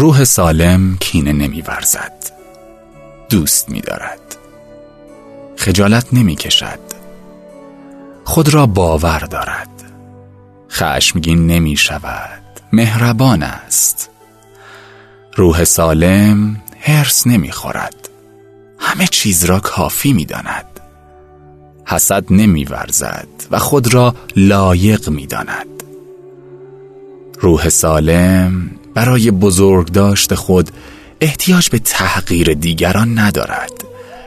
روح سالم کینه نمیورزد. دوست میدارد. خجالت نمی کشد خود را باور دارد. خشمگین نمی شود مهربان است. روح سالم هرس نمی خورد همه چیز را کافی می داند حسد نمی ورزد و خود را لایق می داند روح سالم برای بزرگ داشت خود احتیاج به تحقیر دیگران ندارد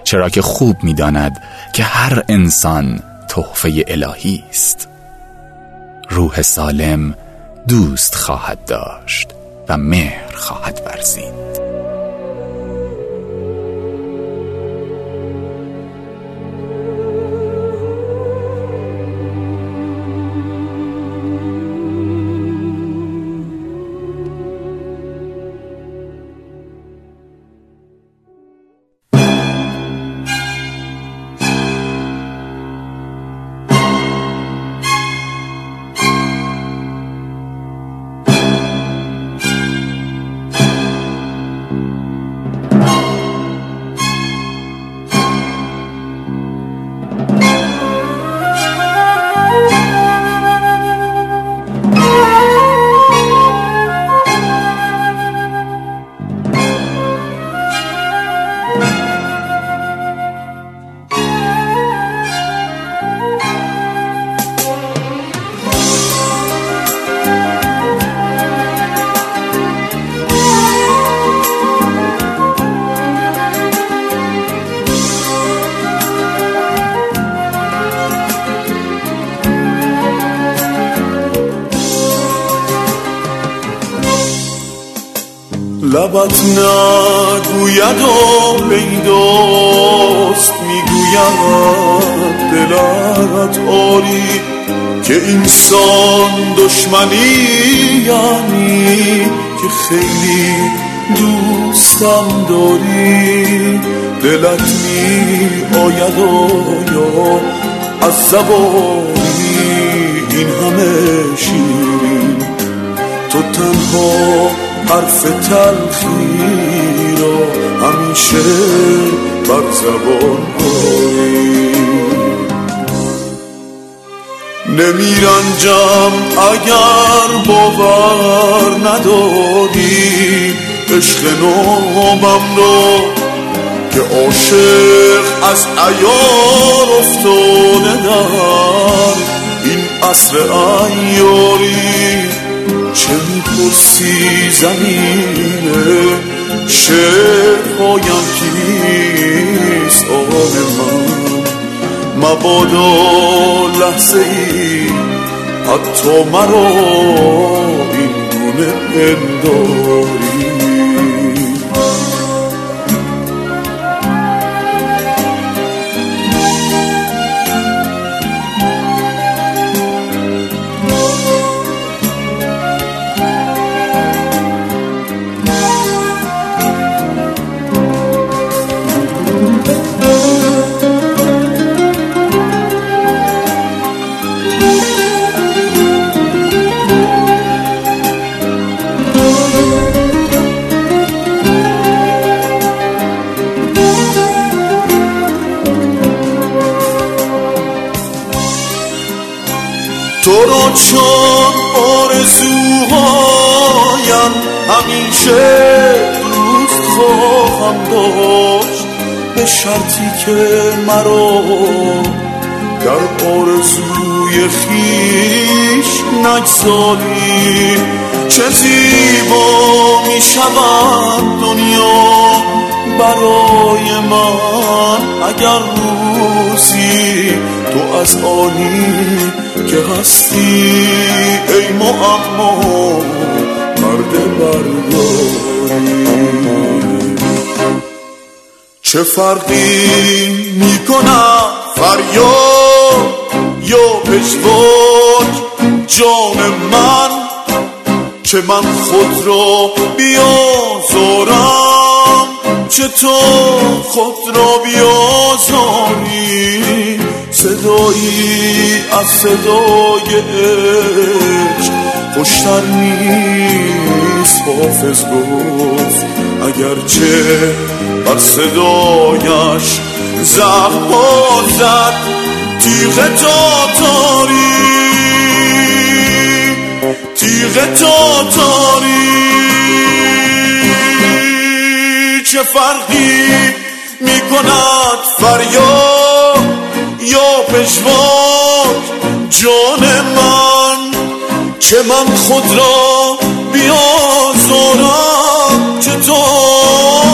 چرا که خوب می‌داند که هر انسان تحفه الهی است. روح سالم دوست خواهد داشت و مهر خواهد ورزید. لبت نگوید و پیداست می‌گوید دلت آری که اینسان دشمنی یعنی که خیلی دوستم داری. دلت می آید و یا از زبانی این همه شیرین. تو تنها حرف تلخی را همیشه بر زبان نمیرنجم اگر باور نداری عشق نامم رو که عاشق از ایار افتاده در این عصر ایاری چه می‌پرسی زمینه؟ شعرهایم کیست؟ آن من. مبادا لحظه ای حتی مرا این گونه پنداری. تو را چون آرزوهایم همیشه دوست خواهم داشت. به شرطی که مرا در آرزوی خیش نگذاری. چه زیبا می شود دنیا برای من اگر روزی تو از آنی که هستی ای معما مرد برداری چه فرقی می‌کنم فریاد یا پشواک جان من؟ چه من خود را بیازارم چه تو خود را بیازاری؟ صدایی از صدای عشق خوشتر نیست حافظ گفت اگرچه بر صدایش زخم زد تیغ تاتاری تیغ تاتاری. چه فرقی می‌کند فریاد؟ یا پشواک جان من که من خود را بیازارم. که تو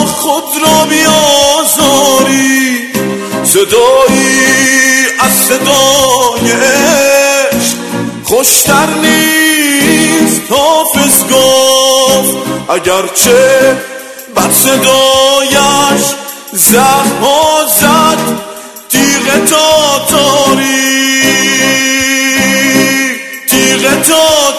خود را بیازاری. صدایی از صدای عشق خوشتر نیست. حافظ گفت اگرچه بر صدایش زخم زد تیغ تا تاری تیغ تا